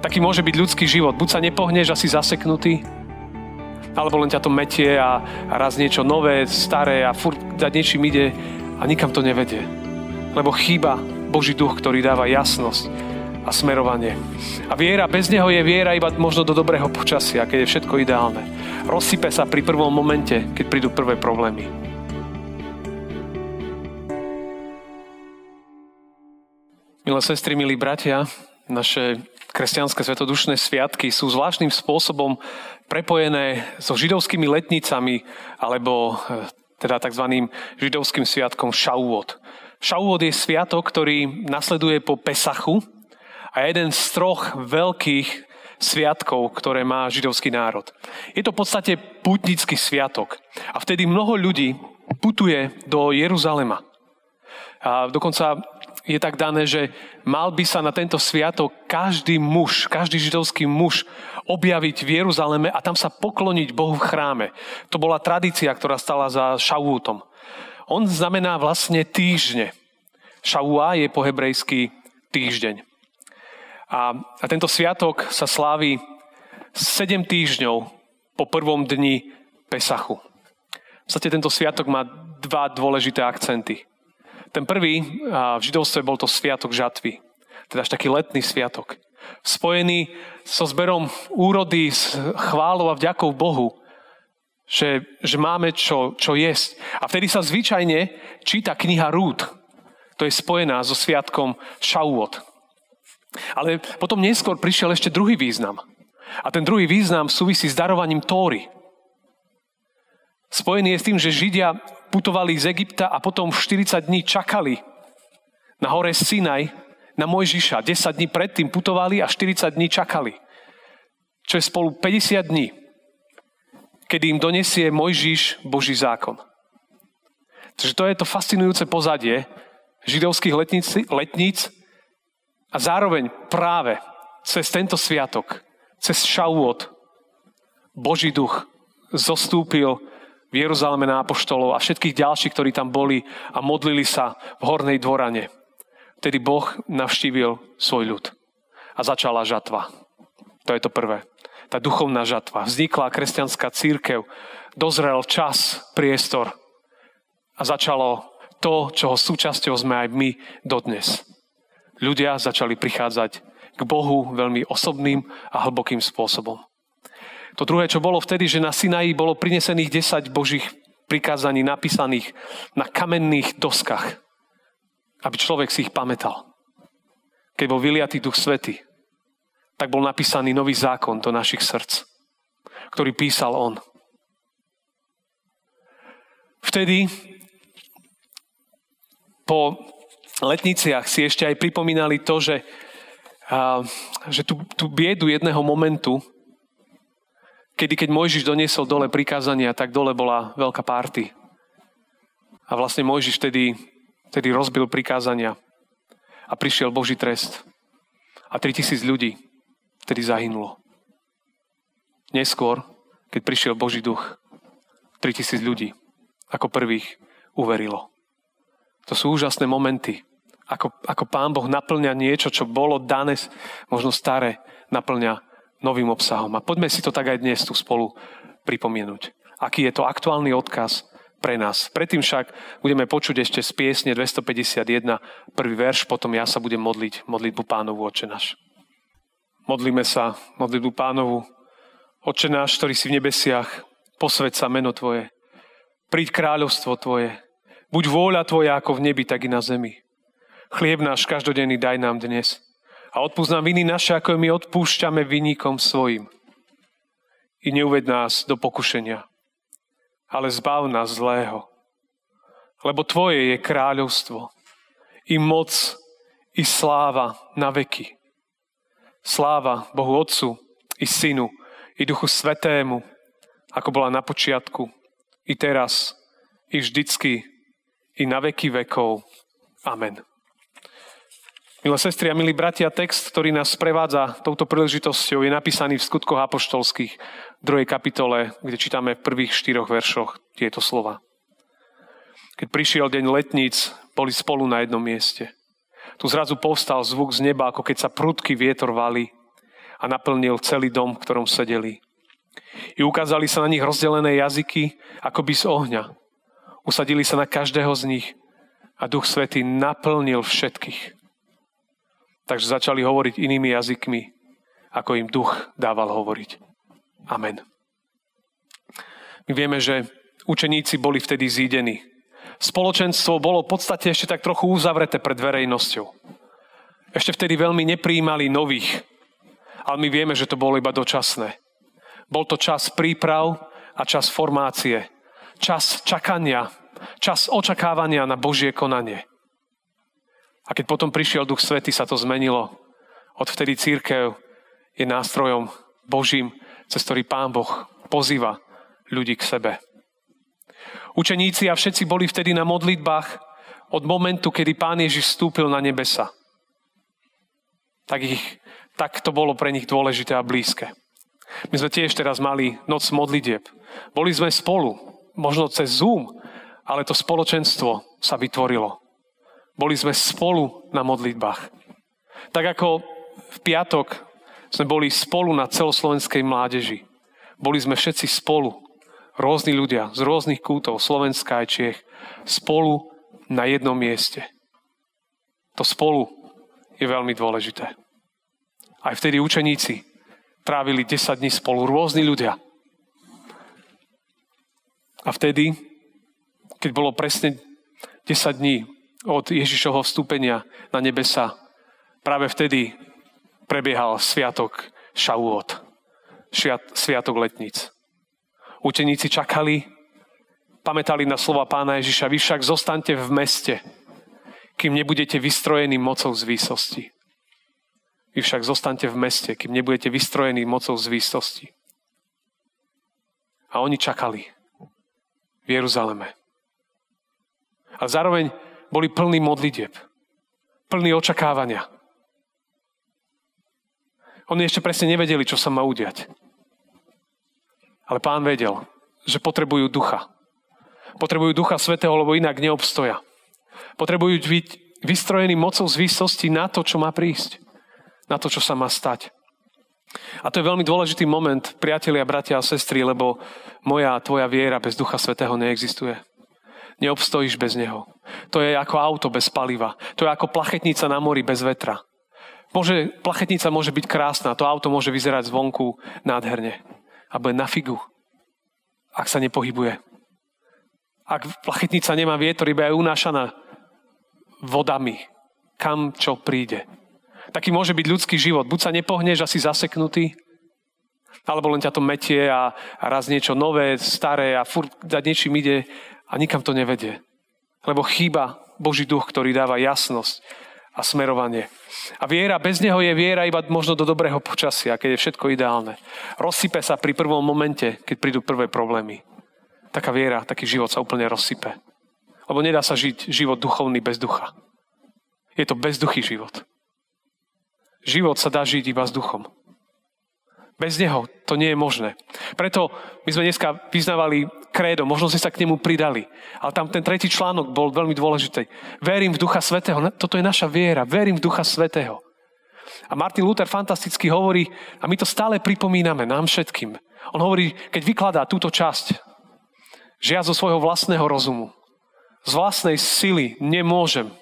Taký môže byť ľudský život. Buď sa nepohneš asi zaseknutý, alebo len ťa to metie a, a raz niečo nové, staré a furt za niečím ide a nikam to nevedie. Lebo chýba Boží duch, ktorý dáva jasnosť a smerovanie. A viera, bez neho je viera iba možno do dobrého počasia, keď je všetko ideálne. Rozsype sa pri prvom momente, keď prídu prvé problémy. Milé sestry, milí bratia, naše kresťanské svetodušné sviatky sú zvláštnym spôsobom prepojené so židovskými letnicami alebo e, teda tzv. židovským sviatkom Šauot. Šauot je sviatok, ktorý nasleduje po Pesachu a jeden z troch veľkých sviatkov, ktoré má židovský národ. Je to v podstate putnický sviatok. A vtedy mnoho ľudí putuje do Jeruzalema. A dokonca je tak dané, že mal by sa na tento sviatok každý muž, každý židovský muž objaviť v Jeruzaleme a tam sa pokloniť Bohu v chráme. To bola tradícia, ktorá stala za Šavútom. On znamená vlastne týždne. Šauá je po hebrejsky týždeň. A, a tento sviatok sa slávi 7 týždňov po prvom dni Pesachu. V podstate tento sviatok má dva dôležité akcenty. Ten prvý v židovstve bol to sviatok žatvy. Teda až taký letný sviatok. Spojený so zberom úrody, s chválou a vďakou Bohu, že, že máme čo, čo jesť. A vtedy sa zvyčajne číta kniha Rúd. To je spojená so sviatkom Šauot. Ale potom neskôr prišiel ešte druhý význam. A ten druhý význam súvisí s darovaním Tóry. Spojený je s tým, že Židia putovali z Egypta a potom 40 dní čakali na hore Sinaj na Mojžiša. 10 dní predtým putovali a 40 dní čakali. Čo je spolu 50 dní, kedy im donesie Mojžiš Boží zákon. Takže to je to fascinujúce pozadie židovských letníc, letníc a zároveň práve cez tento sviatok, cez Šauot, Boží duch zostúpil v Jeruzaleme na apoštolov a všetkých ďalších, ktorí tam boli a modlili sa v hornej dvorane. Vtedy Boh navštívil svoj ľud a začala žatva. To je to prvé. Tá duchovná žatva. Vznikla kresťanská církev, dozrel čas, priestor a začalo to, čoho súčasťou sme aj my dodnes. Ľudia začali prichádzať k Bohu veľmi osobným a hlbokým spôsobom. To druhé, čo bolo vtedy, že na Sinaji bolo prinesených 10 božích prikázaní napísaných na kamenných doskách, aby človek si ich pamätal. Keď bol vyliatý duch svety, tak bol napísaný nový zákon do našich srdc, ktorý písal on. Vtedy po letniciach si ešte aj pripomínali to, že, a, že tú, tú biedu jedného momentu, kedy keď Mojžiš doniesol dole prikázania, tak dole bola veľká párty. A vlastne Mojžiš vtedy, vtedy rozbil prikázania a prišiel Boží trest. A 3000 ľudí vtedy zahynulo. Neskôr, keď prišiel Boží duch, 3000 ľudí ako prvých uverilo. To sú úžasné momenty. Ako, ako Pán Boh naplňa niečo, čo bolo dané, možno staré, naplňa novým obsahom. A poďme si to tak aj dnes tu spolu pripomenúť. Aký je to aktuálny odkaz pre nás. Predtým však budeme počuť ešte z piesne 251 prvý verš, potom ja sa budem modliť modlitbu pánovu Oče náš. Modlíme sa modlitbu pánovu Oče náš, ktorý si v nebesiach, posved sa meno Tvoje. Príď kráľovstvo Tvoje. Buď vôľa Tvoja ako v nebi, tak i na zemi. Chlieb náš každodenný daj nám dnes a odpúsť nám viny naše, ako my odpúšťame vynikom svojim. I neuved nás do pokušenia, ale zbav nás zlého. Lebo Tvoje je kráľovstvo, i moc, i sláva na veky. Sláva Bohu Otcu, i Synu, i Duchu Svetému, ako bola na počiatku, i teraz, i vždycky, i na veky vekov. Amen. Milé sestry a milí bratia, text, ktorý nás sprevádza touto príležitosťou, je napísaný v skutkoch apoštolských, druhej kapitole, kde čítame v prvých štyroch veršoch tieto slova. Keď prišiel deň letníc, boli spolu na jednom mieste. Tu zrazu povstal zvuk z neba, ako keď sa prudký vietor valí a naplnil celý dom, v ktorom sedeli. I ukázali sa na nich rozdelené jazyky, ako by z ohňa. Usadili sa na každého z nich a Duch Svetý naplnil všetkých. Takže začali hovoriť inými jazykmi, ako im Duch dával hovoriť. Amen. My vieme, že učeníci boli vtedy zídení. Spoločenstvo bolo v podstate ešte tak trochu uzavreté pred verejnosťou. Ešte vtedy veľmi nepríjmali nových, ale my vieme, že to bolo iba dočasné. Bol to čas príprav a čas formácie. Čas čakania, čas očakávania na Božie konanie. A keď potom prišiel Duch Svety, sa to zmenilo. Odvtedy církev je nástrojom Božím, cez ktorý Pán Boh pozýva ľudí k sebe. Učeníci a všetci boli vtedy na modlitbách od momentu, kedy Pán Ježiš vstúpil na nebesa. Tak, ich, tak to bolo pre nich dôležité a blízke. My sme tiež teraz mali noc modlitieb. Boli sme spolu, možno cez Zoom, ale to spoločenstvo sa vytvorilo. Boli sme spolu na modlitbách. Tak ako v piatok sme boli spolu na celoslovenskej mládeži. Boli sme všetci spolu, rôzni ľudia z rôznych kútov Slovenska aj Čiech, spolu na jednom mieste. To spolu je veľmi dôležité. Aj vtedy učeníci trávili 10 dní spolu, rôzni ľudia. A vtedy, keď bolo presne 10 dní od Ježišovho vstúpenia na nebesa, práve vtedy prebiehal sviatok Šauot, sviatok letníc. Učeníci čakali, pamätali na slova pána Ježiša, vy však zostaňte v meste, kým nebudete vystrojení mocou z výsosti. Vy však zostaňte v meste, kým nebudete vystrojení mocou z výsosti. A oni čakali v Jeruzaleme. A zároveň boli plní modlitieb, plní očakávania. Oni ešte presne nevedeli, čo sa má udiať. Ale pán vedel, že potrebujú ducha. Potrebujú ducha svetého, lebo inak neobstoja. Potrebujú byť vystrojení mocou z výsosti na to, čo má prísť na to, čo sa má stať. A to je veľmi dôležitý moment, priatelia, bratia a sestry, lebo moja a tvoja viera bez Ducha Svetého neexistuje. Neobstojíš bez Neho. To je ako auto bez paliva. To je ako plachetnica na mori bez vetra. Môže, plachetnica môže byť krásna, to auto môže vyzerať zvonku nádherne. A bude na figu, ak sa nepohybuje. Ak plachetnica nemá vietor, iba je unášaná vodami, kam čo príde. Taký môže byť ľudský život. Buď sa nepohneš a si zaseknutý, alebo len ťa to metie a, a raz niečo nové, staré a furt za niečím ide a nikam to nevedie. Lebo chýba Boží duch, ktorý dáva jasnosť a smerovanie. A viera, bez neho je viera iba možno do dobrého počasia, keď je všetko ideálne. Rozsype sa pri prvom momente, keď prídu prvé problémy. Taká viera, taký život sa úplne rozsype. Lebo nedá sa žiť život duchovný bez ducha. Je to bezduchý život. Život sa dá žiť iba s duchom. Bez neho to nie je možné. Preto my sme dneska vyznávali krédo, možno ste sa k nemu pridali. Ale tam ten tretí článok bol veľmi dôležitý. Verím v Ducha Svetého. Toto je naša viera. Verím v Ducha Svetého. A Martin Luther fantasticky hovorí, a my to stále pripomíname nám všetkým. On hovorí, keď vykladá túto časť, že ja zo svojho vlastného rozumu, z vlastnej sily nemôžem.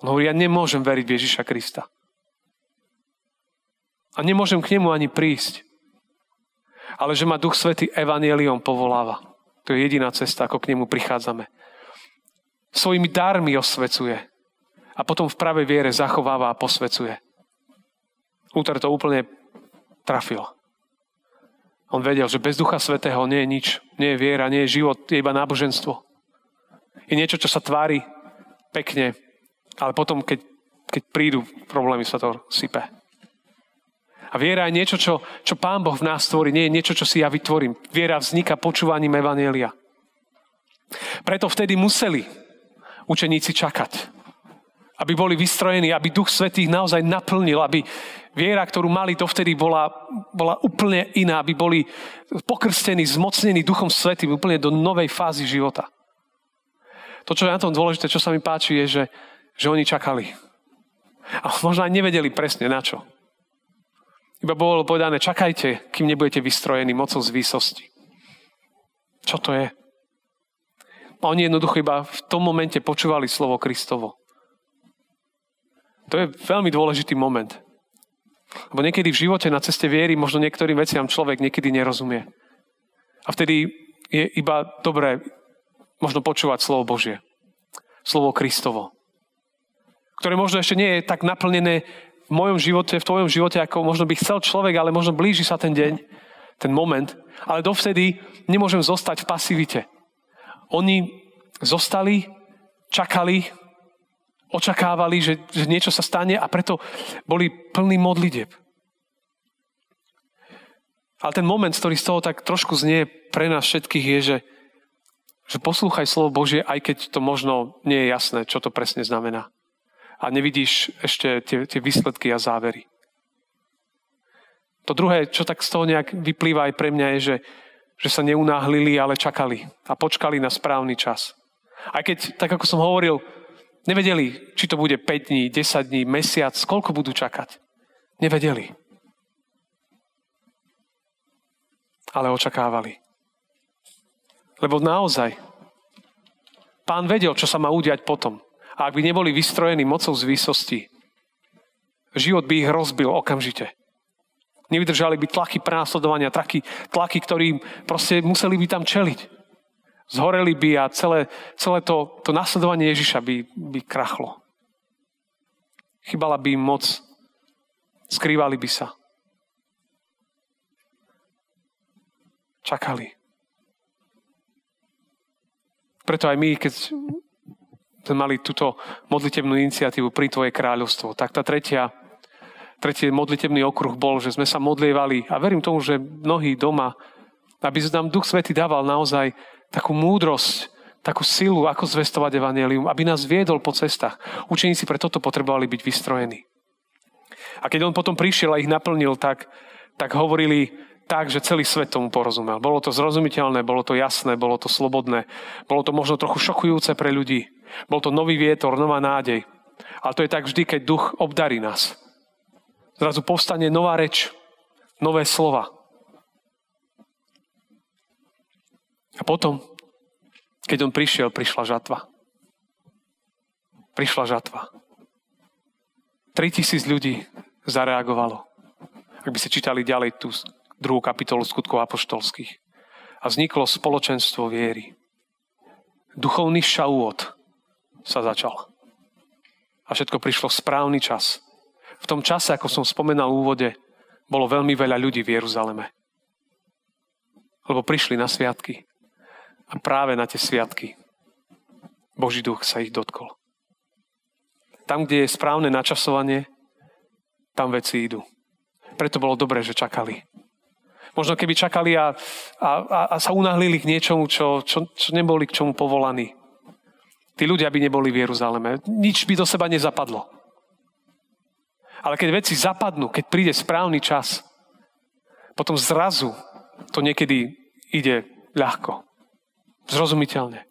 On hovorí, ja nemôžem veriť v Ježiša Krista. A nemôžem k nemu ani prísť. Ale že ma Duch Svety evanieliom povoláva. To je jediná cesta, ako k nemu prichádzame. Svojimi dármi osvecuje. A potom v pravej viere zachováva a posvecuje. Luther to úplne trafil. On vedel, že bez Ducha Svetého nie je nič. Nie je viera, nie je život, je iba náboženstvo. Je niečo, čo sa tvári pekne, ale potom, keď, keď prídu problémy, sa to sype. A viera je niečo, čo, čo Pán Boh v nás tvorí, nie je niečo, čo si ja vytvorím. Viera vzniká počúvaním Evanielia. Preto vtedy museli učeníci čakať, aby boli vystrojení, aby Duch Svetý ich naozaj naplnil, aby viera, ktorú mali dovtedy, bola, bola úplne iná, aby boli pokrstení, zmocnení Duchom Svetým úplne do novej fázy života. To, čo je na tom dôležité, čo sa mi páči, je, že, že oni čakali. A možno aj nevedeli presne na čo. Iba bolo povedané, čakajte, kým nebudete vystrojení mocou z výsosti. Čo to je? A oni jednoducho iba v tom momente počúvali slovo Kristovo. To je veľmi dôležitý moment. Lebo niekedy v živote na ceste viery možno niektorým veciam človek niekedy nerozumie. A vtedy je iba dobré možno počúvať slovo Božie. Slovo Kristovo. Ktoré možno ešte nie je tak naplnené v mojom živote, v tvojom živote, ako možno by chcel človek, ale možno blíži sa ten deň, ten moment. Ale dovtedy nemôžem zostať v pasivite. Oni zostali, čakali, očakávali, že, že niečo sa stane a preto boli plní modlitieb. Ale ten moment, ktorý z toho tak trošku znie pre nás všetkých, je, že, že poslúchaj slovo Božie, aj keď to možno nie je jasné, čo to presne znamená. A nevidíš ešte tie, tie výsledky a závery. To druhé, čo tak z toho nejak vyplýva aj pre mňa, je, že, že sa neunáhlili, ale čakali a počkali na správny čas. Aj keď, tak ako som hovoril, Nevedeli, či to bude 5 dní, 10 dní, mesiac, koľko budú čakať. Nevedeli. Ale očakávali. Lebo naozaj, pán vedel, čo sa má udiať potom. A ak by neboli vystrojení mocou z výsosti, život by ich rozbil okamžite. Nevydržali by tlaky prenasledovania, tlaky, tlaky, ktorým proste museli by tam čeliť zhoreli by a celé, celé to, to nasledovanie Ježiša by, by krachlo. Chybala by im moc, skrývali by sa. Čakali. Preto aj my, keď mali túto modlitebnú iniciatívu pri Tvoje kráľovstvo, tak tá tretia, tretí modlitebný okruh bol, že sme sa modlievali a verím tomu, že mnohí doma, aby nám Duch Svety dával naozaj takú múdrosť, takú silu, ako zvestovať evanelium, aby nás viedol po cestách. Učeníci pre toto potrebovali byť vystrojení. A keď on potom prišiel a ich naplnil, tak, tak hovorili tak, že celý svet tomu porozumel. Bolo to zrozumiteľné, bolo to jasné, bolo to slobodné, bolo to možno trochu šokujúce pre ľudí. Bol to nový vietor, nová nádej. Ale to je tak vždy, keď duch obdarí nás. Zrazu povstane nová reč, nové slova. A potom, keď on prišiel, prišla žatva. Prišla žatva. 3000 ľudí zareagovalo. Ak by ste čítali ďalej tú druhú kapitolu skutkov apoštolských. A vzniklo spoločenstvo viery. Duchovný šaúot sa začal. A všetko prišlo v správny čas. V tom čase, ako som spomenal v úvode, bolo veľmi veľa ľudí v Jeruzaleme. Lebo prišli na sviatky. A práve na tie sviatky Boží duch sa ich dotkol. Tam, kde je správne načasovanie, tam veci idú. Preto bolo dobré, že čakali. Možno keby čakali a, a, a sa unahlili k niečomu, čo, čo, čo neboli k čomu povolaní. Tí ľudia by neboli v Jeruzaleme. Nič by do seba nezapadlo. Ale keď veci zapadnú, keď príde správny čas, potom zrazu to niekedy ide ľahko. Zrozumiteľne.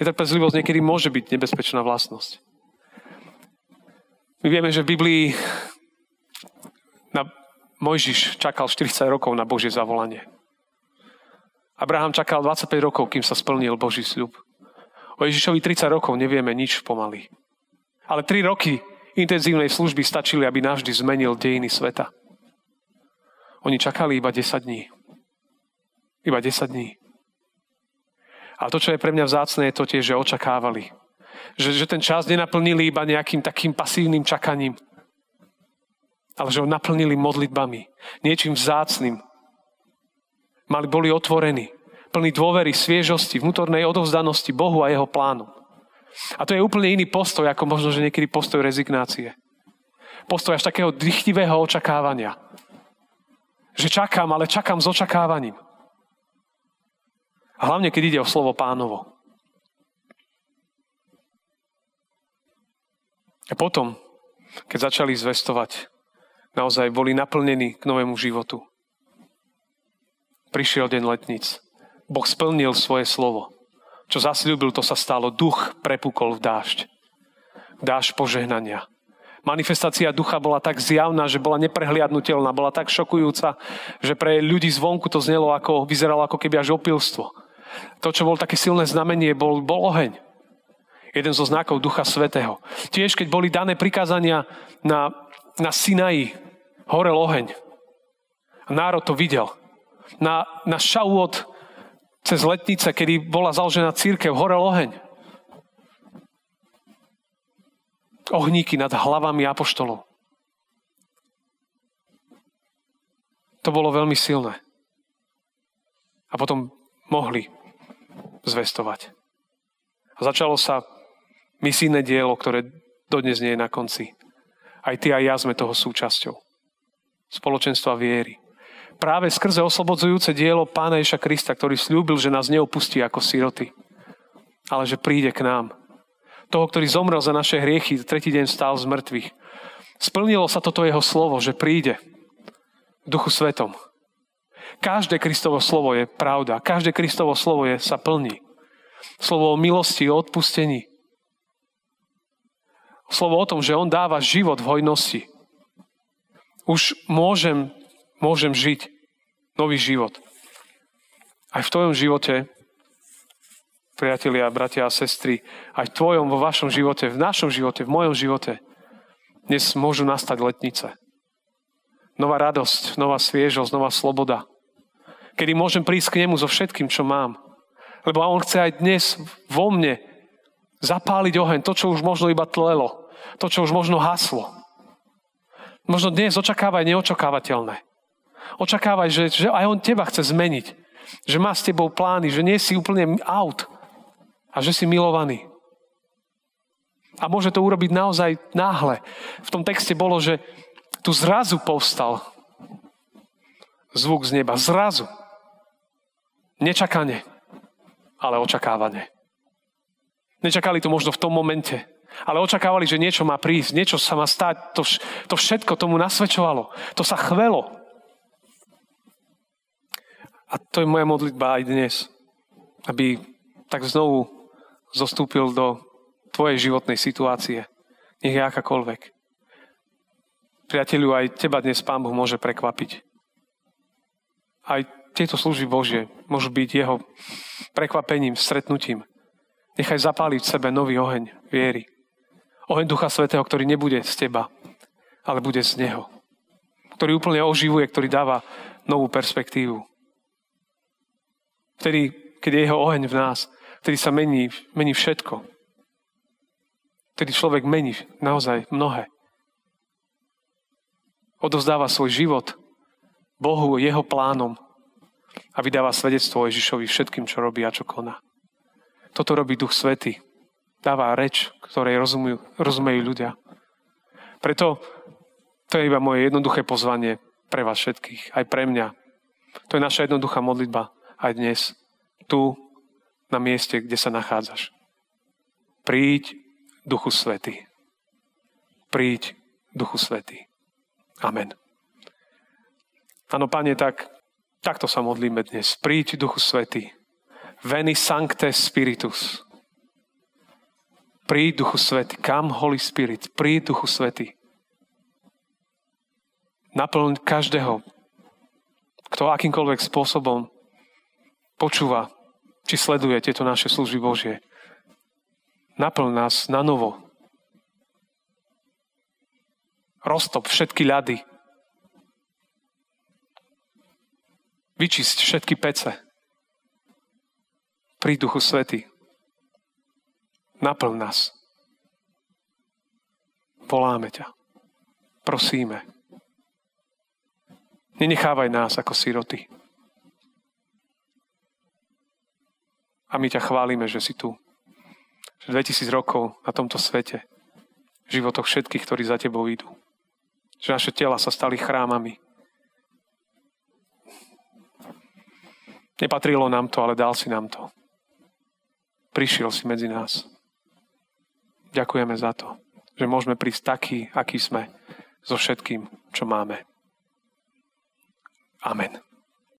Netrpezlivosť niekedy môže byť nebezpečná vlastnosť. My vieme, že v Biblii na Mojžiš čakal 40 rokov na Božie zavolanie. Abraham čakal 25 rokov, kým sa splnil Boží sľub. O Ježišovi 30 rokov nevieme nič pomaly. Ale 3 roky intenzívnej služby stačili, aby navždy zmenil dejiny sveta. Oni čakali iba 10 dní. Iba 10 dní. Ale to, čo je pre mňa vzácne, je to tiež, že očakávali. Že, že ten čas nenaplnili iba nejakým takým pasívnym čakaním, ale že ho naplnili modlitbami, niečím vzácným. Mali, boli otvorení, plní dôvery, sviežosti, vnútornej odovzdanosti Bohu a jeho plánu. A to je úplne iný postoj, ako možno, že niekedy postoj rezignácie. Postoj až takého dychtivého očakávania. Že čakám, ale čakám s očakávaním. A hlavne, keď ide o slovo pánovo. A potom, keď začali zvestovať, naozaj boli naplnení k novému životu. Prišiel deň letnic. Boh splnil svoje slovo. Čo zasľúbil, to sa stalo. Duch prepukol v dážď. Dážď požehnania. Manifestácia ducha bola tak zjavná, že bola neprehliadnutelná, bola tak šokujúca, že pre ľudí zvonku to znelo ako, vyzeralo ako keby až opilstvo. To, čo bol také silné znamenie, bol, bol oheň. Jeden zo znakov Ducha Svetého. Tiež, keď boli dané prikázania na, na Sinaji, horel oheň. Národ to videl. Na, na Šauot cez letnice, kedy bola založená církev, horel oheň. ohníky nad hlavami apoštolov. To bolo veľmi silné. A potom mohli zvestovať. A začalo sa misijné dielo, ktoré dodnes nie je na konci. Aj ty a ja sme toho súčasťou. Spoločenstva viery. Práve skrze oslobodzujúce dielo Pána Ježa Krista, ktorý slúbil, že nás neopustí ako siroty, ale že príde k nám toho, ktorý zomrel za naše hriechy, tretí deň stál z mŕtvych. Splnilo sa toto jeho slovo, že príde v duchu svetom. Každé Kristovo slovo je pravda. Každé Kristovo slovo je, sa plní. Slovo o milosti, o odpustení. Slovo o tom, že On dáva život v hojnosti. Už môžem, môžem žiť nový život. Aj v tvojom živote priatelia, bratia a sestry, aj v tvojom, vo vašom živote, v našom živote, v mojom živote, dnes môžu nastať letnice. Nová radosť, nová sviežosť, nová sloboda. Kedy môžem prísť k nemu so všetkým, čo mám. Lebo on chce aj dnes vo mne zapáliť oheň, to, čo už možno iba tlelo, to, čo už možno haslo. Možno dnes očakávaj neočakávateľné. Očakávaj, že, že aj on teba chce zmeniť. Že má s tebou plány, že nie si úplne out, a že si milovaný. A môže to urobiť naozaj náhle. V tom texte bolo, že tu zrazu povstal zvuk z neba. Zrazu. Nečakane, ale očakávane. Nečakali to možno v tom momente, ale očakávali, že niečo má prísť, niečo sa má stať. To, to všetko tomu nasvedčovalo. To sa chvelo. A to je moja modlitba aj dnes. Aby tak znovu zostúpil do tvojej životnej situácie. Nech je akákoľvek. Priateľu, aj teba dnes Pán Boh môže prekvapiť. Aj tieto služby Božie môžu byť jeho prekvapením, stretnutím. Nechaj zapáliť v sebe nový oheň viery. Oheň Ducha Svetého, ktorý nebude z teba, ale bude z Neho. Ktorý úplne oživuje, ktorý dáva novú perspektívu. Vtedy, keď je jeho oheň v nás, Vtedy sa mení, mení všetko. Vtedy človek mení naozaj mnohé. Odovzdáva svoj život Bohu, jeho plánom a vydáva svedectvo Ježišovi všetkým, čo robí a čo koná. Toto robí Duch Svety. Dáva reč, ktorej rozumujú, rozumejú ľudia. Preto to je iba moje jednoduché pozvanie pre vás všetkých, aj pre mňa. To je naša jednoduchá modlitba aj dnes. Tu na mieste, kde sa nachádzaš. Príď, Duchu Svety. Príď, Duchu Svety. Amen. Áno, Pane, tak, takto sa modlíme dnes. Príď, Duchu Svety. Veni Sancte Spiritus. Príď, Duchu Svety. Kam, Holy Spirit? Príď, Duchu Svety. Naplň každého, kto akýmkoľvek spôsobom počúva či sleduje tieto naše služby Božie. Naplň nás na novo. Roztop všetky ľady. Vyčisť všetky pece. Pri Duchu Svety. Naplň nás. Voláme ťa. Prosíme. Nenechávaj nás ako siroty. A my ťa chválime, že si tu. Že 2000 rokov na tomto svete, v životoch všetkých, ktorí za tebou idú. Že naše tela sa stali chrámami. Nepatrilo nám to, ale dal si nám to. Prišiel si medzi nás. Ďakujeme za to, že môžeme prísť taký, aký sme, so všetkým, čo máme. Amen.